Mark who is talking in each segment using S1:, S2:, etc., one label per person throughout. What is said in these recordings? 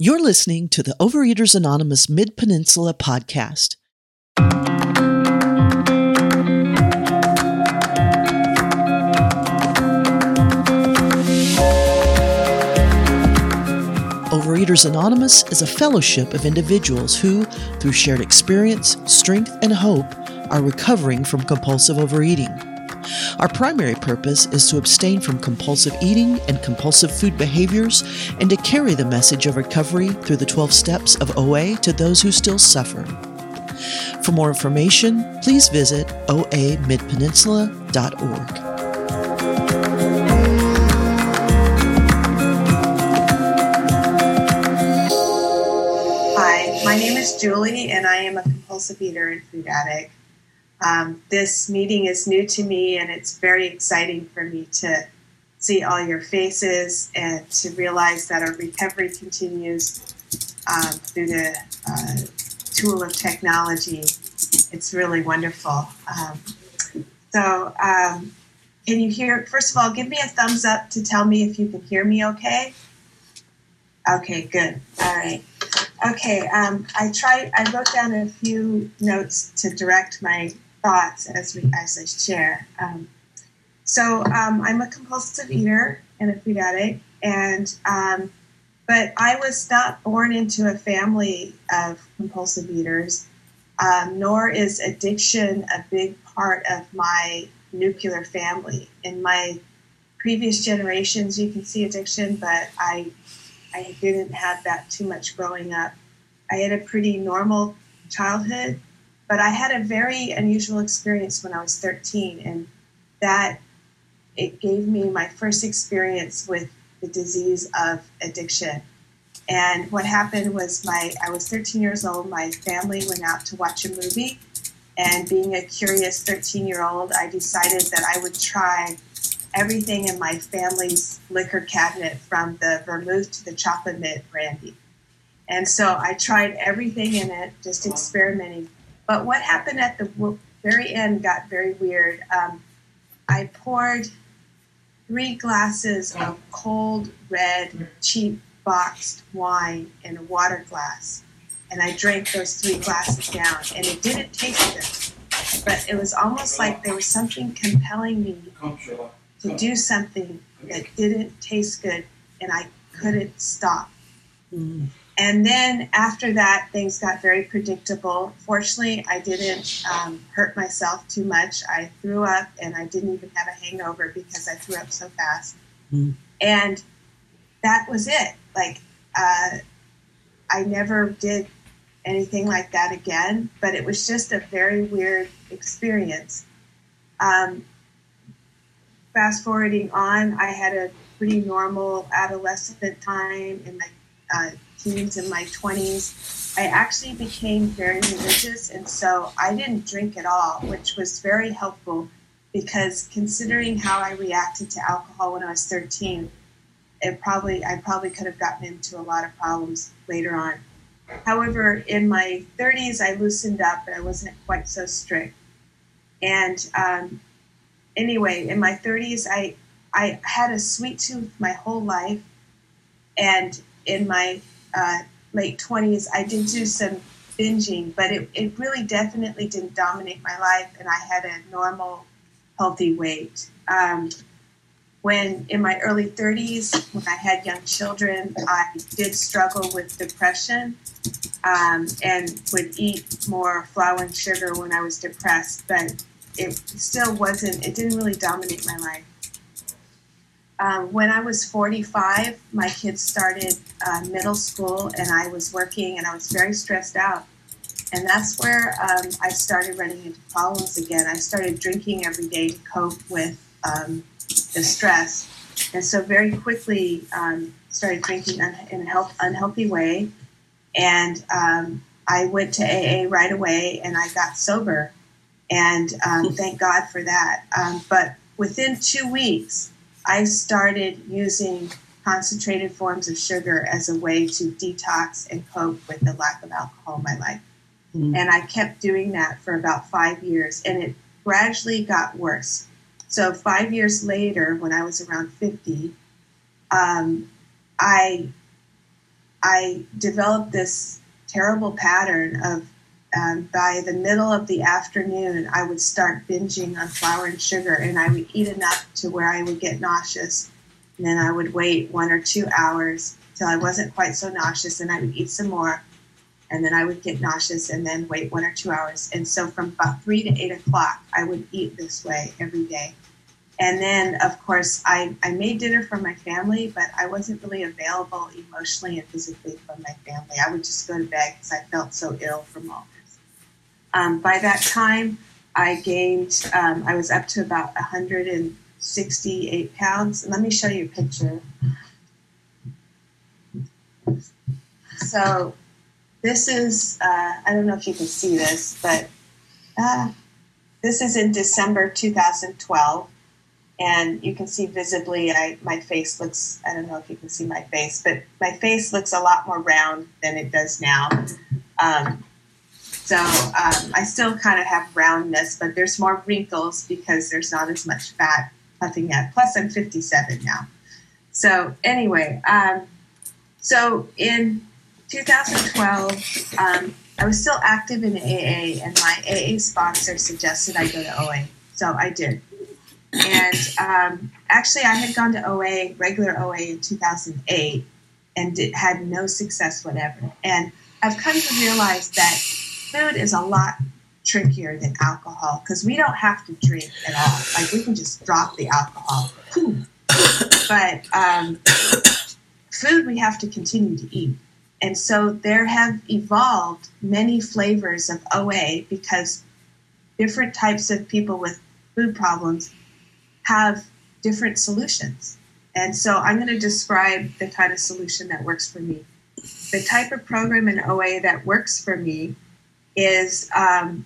S1: You're listening to the Overeaters Anonymous Mid Peninsula podcast. Overeaters Anonymous is a fellowship of individuals who, through shared experience, strength, and hope, are recovering from compulsive overeating. Our primary purpose is to abstain from compulsive eating and compulsive food behaviors and to carry the message of recovery through the 12 steps of OA to those who still suffer. For more information, please visit oamidpeninsula.org.
S2: Hi, my name is Julie, and I am a compulsive eater and food addict. Um, this meeting is new to me, and it's very exciting for me to see all your faces and to realize that our recovery continues um, through the uh, tool of technology. It's really wonderful. Um, so, um, can you hear? First of all, give me a thumbs up to tell me if you can hear me okay. Okay, good. All right. Okay, um, I tried. I wrote down a few notes to direct my thoughts as we as I share. Um, so um, I'm a compulsive eater and a food addict, and um, but I was not born into a family of compulsive eaters, um, nor is addiction a big part of my nuclear family. In my previous generations, you can see addiction, but I I didn't have that too much growing up. I had a pretty normal childhood but I had a very unusual experience when I was 13, and that it gave me my first experience with the disease of addiction. And what happened was my I was 13 years old. My family went out to watch a movie, and being a curious 13 year old, I decided that I would try everything in my family's liquor cabinet, from the vermouth to the chocolate mint brandy. And so I tried everything in it, just experimenting but what happened at the very end got very weird. Um, I poured three glasses of cold, red, cheap boxed wine in a water glass. And I drank those three glasses down. And it didn't taste good. But it was almost like there was something compelling me to do something that didn't taste good. And I couldn't stop. Mm-hmm. And then after that, things got very predictable. Fortunately, I didn't um, hurt myself too much. I threw up and I didn't even have a hangover because I threw up so fast. Mm. And that was it. Like, uh, I never did anything like that again, but it was just a very weird experience. Um, fast forwarding on, I had a pretty normal adolescent time in my uh, teens and my 20s, I actually became very religious. And so I didn't drink at all, which was very helpful because considering how I reacted to alcohol when I was 13, it probably I probably could have gotten into a lot of problems later on. However, in my 30s, I loosened up and I wasn't quite so strict. And um, anyway, in my 30s, I I had a sweet tooth my whole life, and in my uh, late 20s, I did do some binging, but it, it really definitely didn't dominate my life, and I had a normal, healthy weight. Um, when in my early 30s, when I had young children, I did struggle with depression um, and would eat more flour and sugar when I was depressed, but it still wasn't, it didn't really dominate my life. Um, when I was 45, my kids started uh, middle school and I was working and I was very stressed out. And that's where um, I started running into problems again. I started drinking every day to cope with um, the stress. And so very quickly um, started drinking in an unhealthy way. And um, I went to AA right away and I got sober. And um, thank God for that. but within two weeks, I started using concentrated forms of sugar as a way to detox and cope with the lack of alcohol in my life. Mm-hmm. And I kept doing that for about five years, and it gradually got worse. So, five years later, when I was around 50, um, I I developed this terrible pattern of um, by the middle of the afternoon, I would start binging on flour and sugar, and I would eat enough to where I would get nauseous. And then I would wait one or two hours till I wasn't quite so nauseous, and I would eat some more. And then I would get nauseous and then wait one or two hours. And so from about three to eight o'clock, I would eat this way every day. And then, of course, I, I made dinner for my family, but I wasn't really available emotionally and physically for my family. I would just go to bed because I felt so ill from all. Um, by that time, I gained, um, I was up to about 168 pounds. And let me show you a picture. So, this is, uh, I don't know if you can see this, but uh, this is in December 2012 and you can see visibly I, my face looks i don't know if you can see my face but my face looks a lot more round than it does now um, so um, i still kind of have roundness but there's more wrinkles because there's not as much fat puffing out plus i'm 57 now. So anyway um, so in 2012 um, i was still active in aa and my aa sponsor suggested i go to oa so i did. And um, actually, I had gone to OA, regular OA in 2008, and did, had no success whatever. And I've come to realize that food is a lot trickier than alcohol because we don't have to drink at all. Like we can just drop the alcohol. but um, food we have to continue to eat. And so there have evolved many flavors of OA because different types of people with food problems have different solutions. And so I'm going to describe the kind of solution that works for me. The type of program in OA that works for me is um,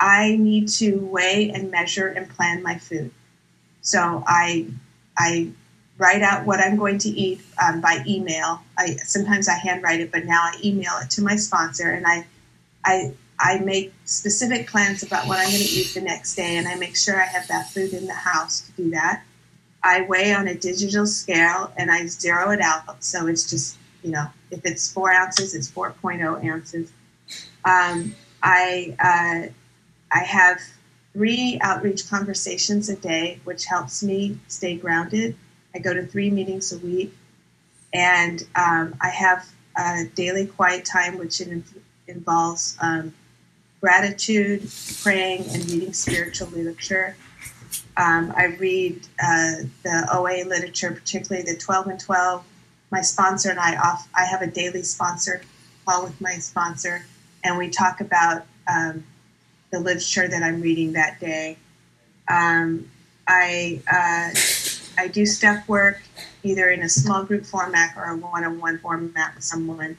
S2: I need to weigh and measure and plan my food. So I I write out what I'm going to eat um, by email. I sometimes I handwrite it, but now I email it to my sponsor, and I I I make specific plans about what I'm going to eat the next day, and I make sure I have that food in the house to do that. I weigh on a digital scale and I zero it out. So it's just, you know, if it's four ounces, it's 4.0 ounces. Um, I, uh, I have three outreach conversations a day, which helps me stay grounded. I go to three meetings a week, and um, I have a daily quiet time, which involves um, gratitude, praying, and reading spiritual literature. Um, I read uh, the OA literature, particularly the 12 and 12. My sponsor and I off. I have a daily sponsor call with my sponsor, and we talk about um, the literature that I'm reading that day. Um, I uh, I do step work either in a small group format or a one-on-one format with someone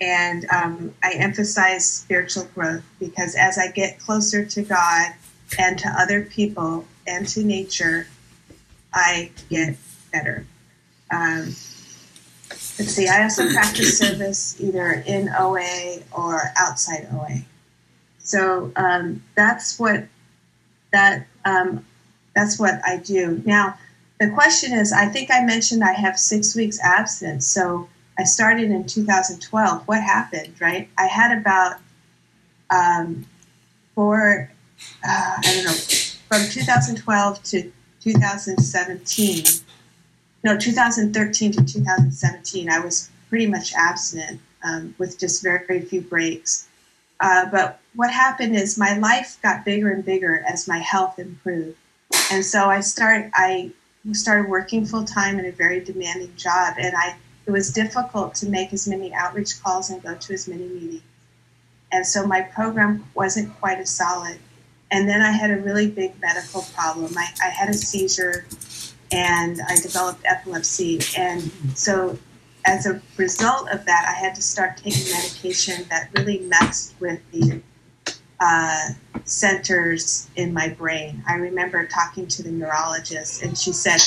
S2: and um, I emphasize spiritual growth because as I get closer to God and to other people and to nature, I get better. Um, let's see, I also practice service either in OA or outside OA. So um, that's what that um, that's what I do. Now, the question is, I think I mentioned I have six weeks absence, so I started in 2012. What happened, right? I had about um, four, uh, I don't know, from 2012 to 2017. No, 2013 to 2017, I was pretty much abstinent um, with just very, very few breaks. Uh, but what happened is my life got bigger and bigger as my health improved, and so I start I started working full time in a very demanding job, and I it was difficult to make as many outreach calls and go to as many meetings. And so my program wasn't quite as solid. And then I had a really big medical problem. I, I had a seizure and I developed epilepsy. And so as a result of that, I had to start taking medication that really messed with the uh, centers in my brain. I remember talking to the neurologist, and she said,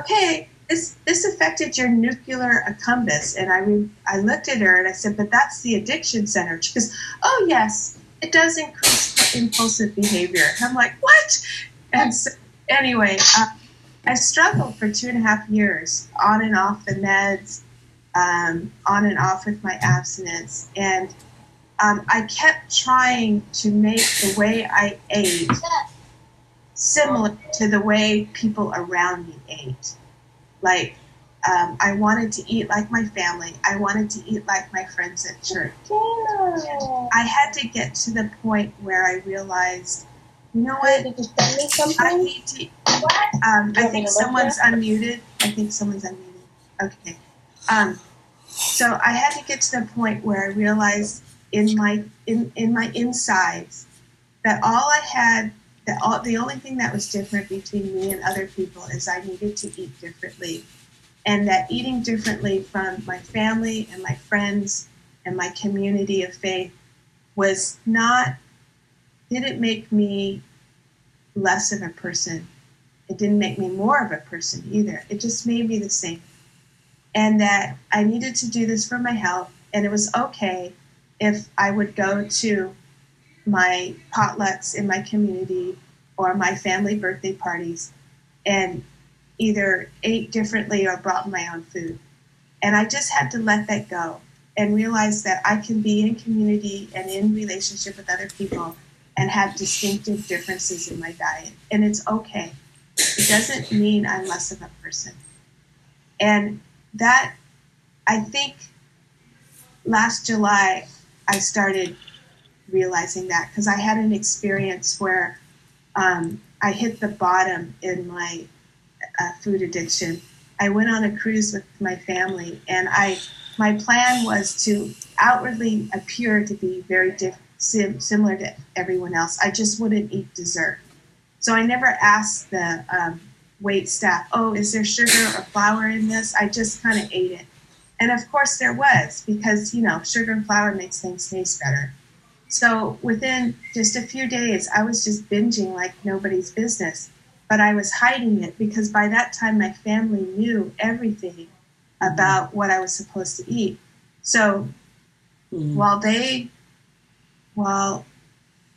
S2: Okay, this this affected your nucleus accumbens and i re- i looked at her and i said but that's the addiction center she goes oh yes it does increase impulsive behavior and i'm like what and so, anyway uh, i struggled for two and a half years on and off the meds um, on and off with my abstinence. And um, I kept trying to make the way I ate similar to the way people around me ate. Like, um, I wanted to eat like my family. I wanted to eat like my friends at church. I had to get to the point where I realized, you know what? I need to. Um, I think someone's unmuted. I think someone's unmuted. Okay. Um, so I had to get to the point where I realized in my in, in my insides that all I had that all the only thing that was different between me and other people is I needed to eat differently. And that eating differently from my family and my friends and my community of faith was not didn't make me less of a person. It didn't make me more of a person either. It just made me the same and that I needed to do this for my health, and it was okay if I would go to my potlucks in my community or my family birthday parties and either ate differently or brought my own food. And I just had to let that go and realize that I can be in community and in relationship with other people and have distinctive differences in my diet. And it's okay. It doesn't mean I'm less of a person. And that I think last July I started realizing that because I had an experience where um, I hit the bottom in my uh, food addiction. I went on a cruise with my family, and I my plan was to outwardly appear to be very diff- sim- similar to everyone else. I just wouldn't eat dessert, so I never asked the um, wait staff, oh, is there sugar or flour in this? I just kind of ate it. And of course there was, because, you know, sugar and flour makes things taste better. So within just a few days, I was just binging like nobody's business. But I was hiding it because by that time my family knew everything about what I was supposed to eat. So mm. while they, while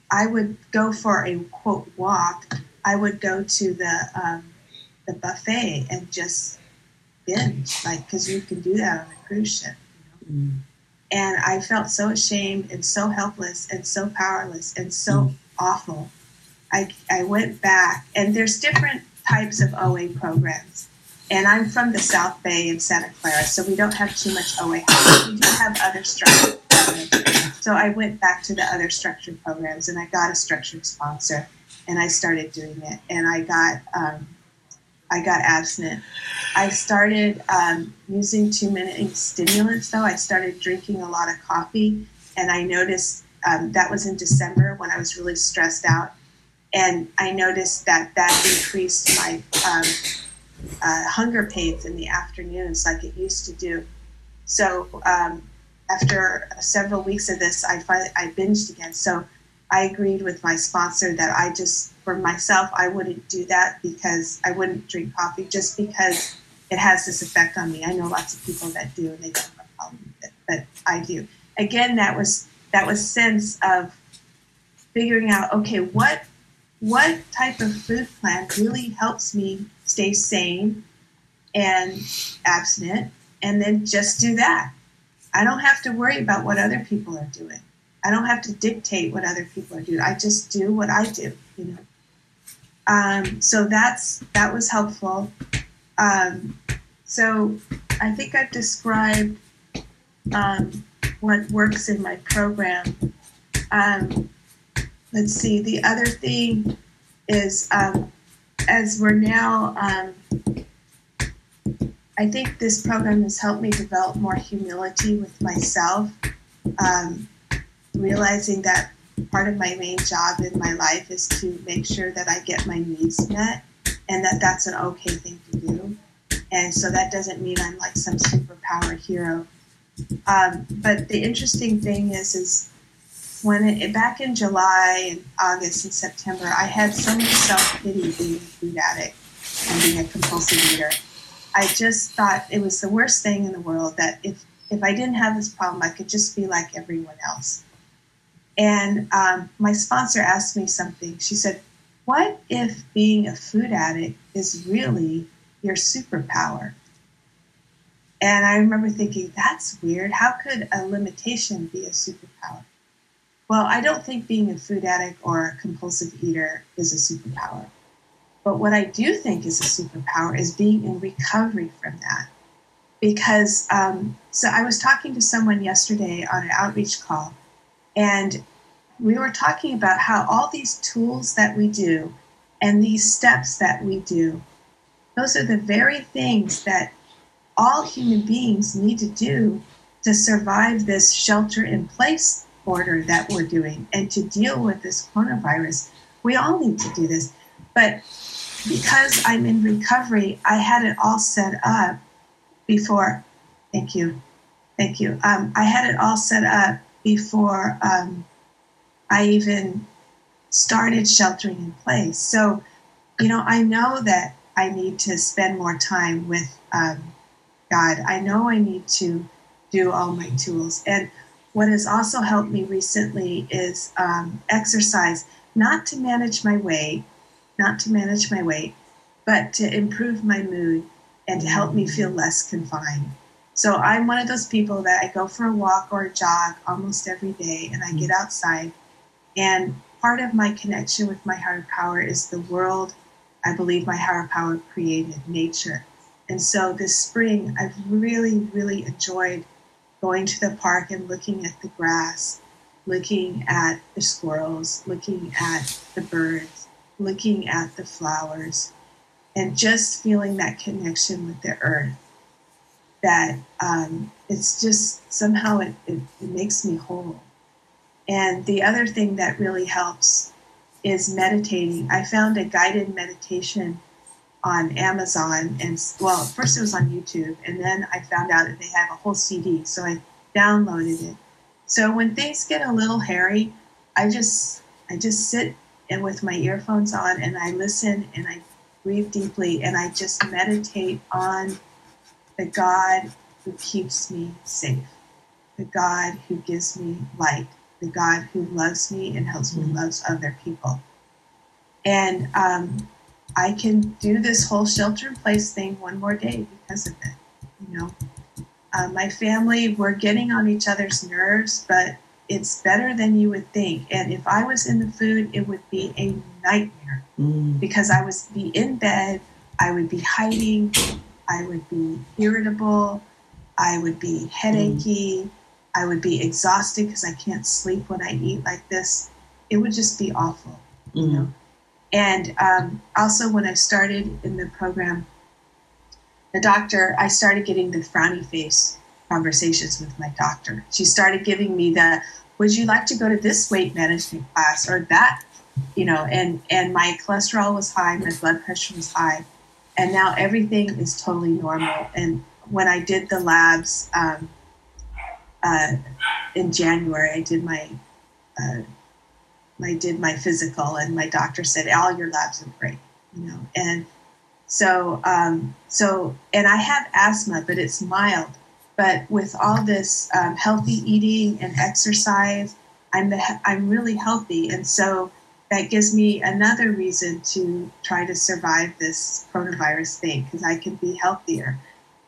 S2: I would go for a quote walk, I would go to the um, the buffet and just binge, like because you can do that on a cruise ship. You know? mm. And I felt so ashamed and so helpless and so powerless and so mm. awful. I, I went back, and there's different types of OA programs. And I'm from the South Bay in Santa Clara, so we don't have too much OA. We do have other programs. So I went back to the other structured programs, and I got a structured sponsor, and I started doing it. And I got um, I got abstinent. I started um, using too many stimulants, though. I started drinking a lot of coffee, and I noticed um, that was in December when I was really stressed out. And I noticed that that increased my um, uh, hunger pains in the afternoons like it used to do. So um, after several weeks of this, I finally I binged again. So I agreed with my sponsor that I just, for myself, I wouldn't do that because I wouldn't drink coffee just because it has this effect on me. I know lots of people that do and they don't have a problem with it, but I do. Again, that was that was sense of figuring out okay, what what type of food plan really helps me stay sane and abstinent, and then just do that. I don't have to worry about what other people are doing. I don't have to dictate what other people are doing. I just do what I do, you know. Um, so that's that was helpful. Um, so I think I've described um, what works in my program. Um, let's see. The other thing is um, as we're now. I think this program has helped me develop more humility with myself. Um, realizing that part of my main job in my life is to make sure that I get my needs met and that that's an okay thing to do. And so that doesn't mean I'm like some superpower hero. Um, but the interesting thing is, is when it, back in July and August and September, I had so much self pity being a food addict and being a compulsive eater. I just thought it was the worst thing in the world that if if I didn't have this problem, I could just be like everyone else. And um, my sponsor asked me something. She said, What if being a food addict is really your superpower? And I remember thinking, that's weird. How could a limitation be a superpower? Well, I don't think being a food addict or a compulsive eater is a superpower. But what I do think is a superpower is being in recovery from that. Because, um, so I was talking to someone yesterday on an outreach call, and we were talking about how all these tools that we do and these steps that we do, those are the very things that all human beings need to do to survive this shelter in place order that we're doing and to deal with this coronavirus. We all need to do this. But because I'm in recovery, I had it all set up before. Thank you. Thank you. Um, I had it all set up before um, I even started sheltering in place. So, you know, I know that I need to spend more time with um, God. I know I need to do all my tools. And what has also helped me recently is um, exercise, not to manage my weight, not to manage my weight, but to improve my mood and to help me feel less confined. So I'm one of those people that I go for a walk or a jog almost every day and I get outside and part of my connection with my higher power is the world I believe my higher power created, nature. And so this spring, I've really, really enjoyed going to the park and looking at the grass, looking at the squirrels, looking at the birds, looking at the flowers, and just feeling that connection with the earth. That um, it's just somehow it, it, it makes me whole. And the other thing that really helps is meditating. I found a guided meditation on Amazon, and well, first it was on YouTube, and then I found out that they have a whole CD, so I downloaded it. So when things get a little hairy, I just I just sit and with my earphones on, and I listen and I breathe deeply, and I just meditate on the God who keeps me safe, the God who gives me light, the God who loves me and helps me mm-hmm. love other people. And um, I can do this whole shelter in place thing one more day because of it. You know, uh, my family, we're getting on each other's nerves, but it's better than you would think. And if I was in the food, it would be a nightmare mm. because I would be in bed, I would be hiding, I would be irritable, I would be headachy. Mm I would be exhausted because I can't sleep when I eat like this. It would just be awful, you mm-hmm. know. And um, also, when I started in the program, the doctor, I started getting the frowny face conversations with my doctor. She started giving me the, "Would you like to go to this weight management class or that?" You know, and and my cholesterol was high, my blood pressure was high, and now everything is totally normal. And when I did the labs. Um, uh, in January, I did my uh, I did my physical, and my doctor said all your labs are great, you know. And so um, so and I have asthma, but it's mild. But with all this um, healthy eating and exercise, I'm the, I'm really healthy, and so that gives me another reason to try to survive this coronavirus thing because I can be healthier.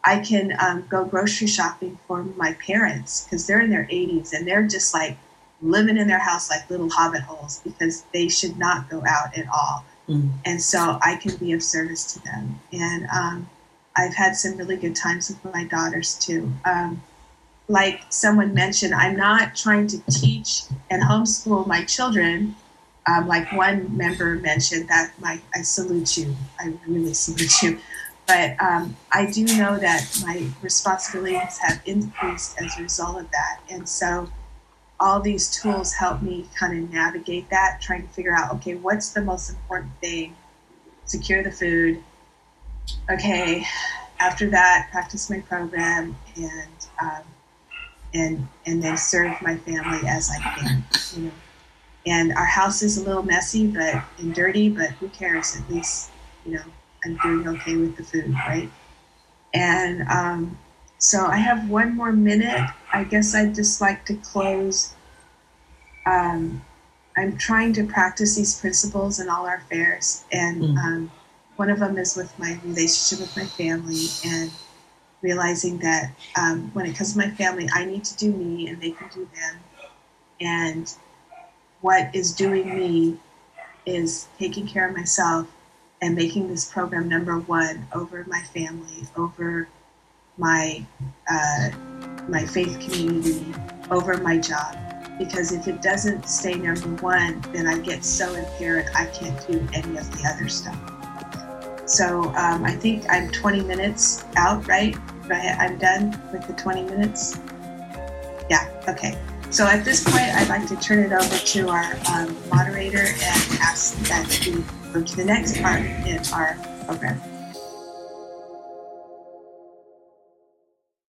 S2: I can um, go grocery shopping for my parents because they're in their 80s and they're just like living in their house like little hobbit holes because they should not go out at all. Mm. And so I can be of service to them. And um, I've had some really good times with my daughters too. Um, like someone mentioned, I'm not trying to teach and homeschool my children. Um, like one member mentioned that I salute you. I really salute you. But um, I do know that my responsibilities have increased as a result of that. And so all these tools help me kind of navigate that, trying to figure out okay, what's the most important thing? Secure the food. Okay, after that, practice my program and um, and and then serve my family as I can. You know, and our house is a little messy, but and dirty, but who cares? At least you know I'm doing okay with the food, right? And um, so I have one more minute. I guess I'd just like to close. Um, I'm trying to practice these principles in all our affairs, and mm. One of them is with my relationship with my family. And realizing that um, when it comes to my family, I need to do me and they can do them. And what is doing me is taking care of myself and making this program number one over my family, over my uh, my faith community, over my job. Because if it doesn't stay number one, then I get so impaired I can't do any of the other stuff. So um, I think I'm 20 minutes out, right? I'm done with the 20 minutes. Yeah. Okay. So at this point, I'd like to turn it over to our um, moderator and ask that we go to the next part in our program.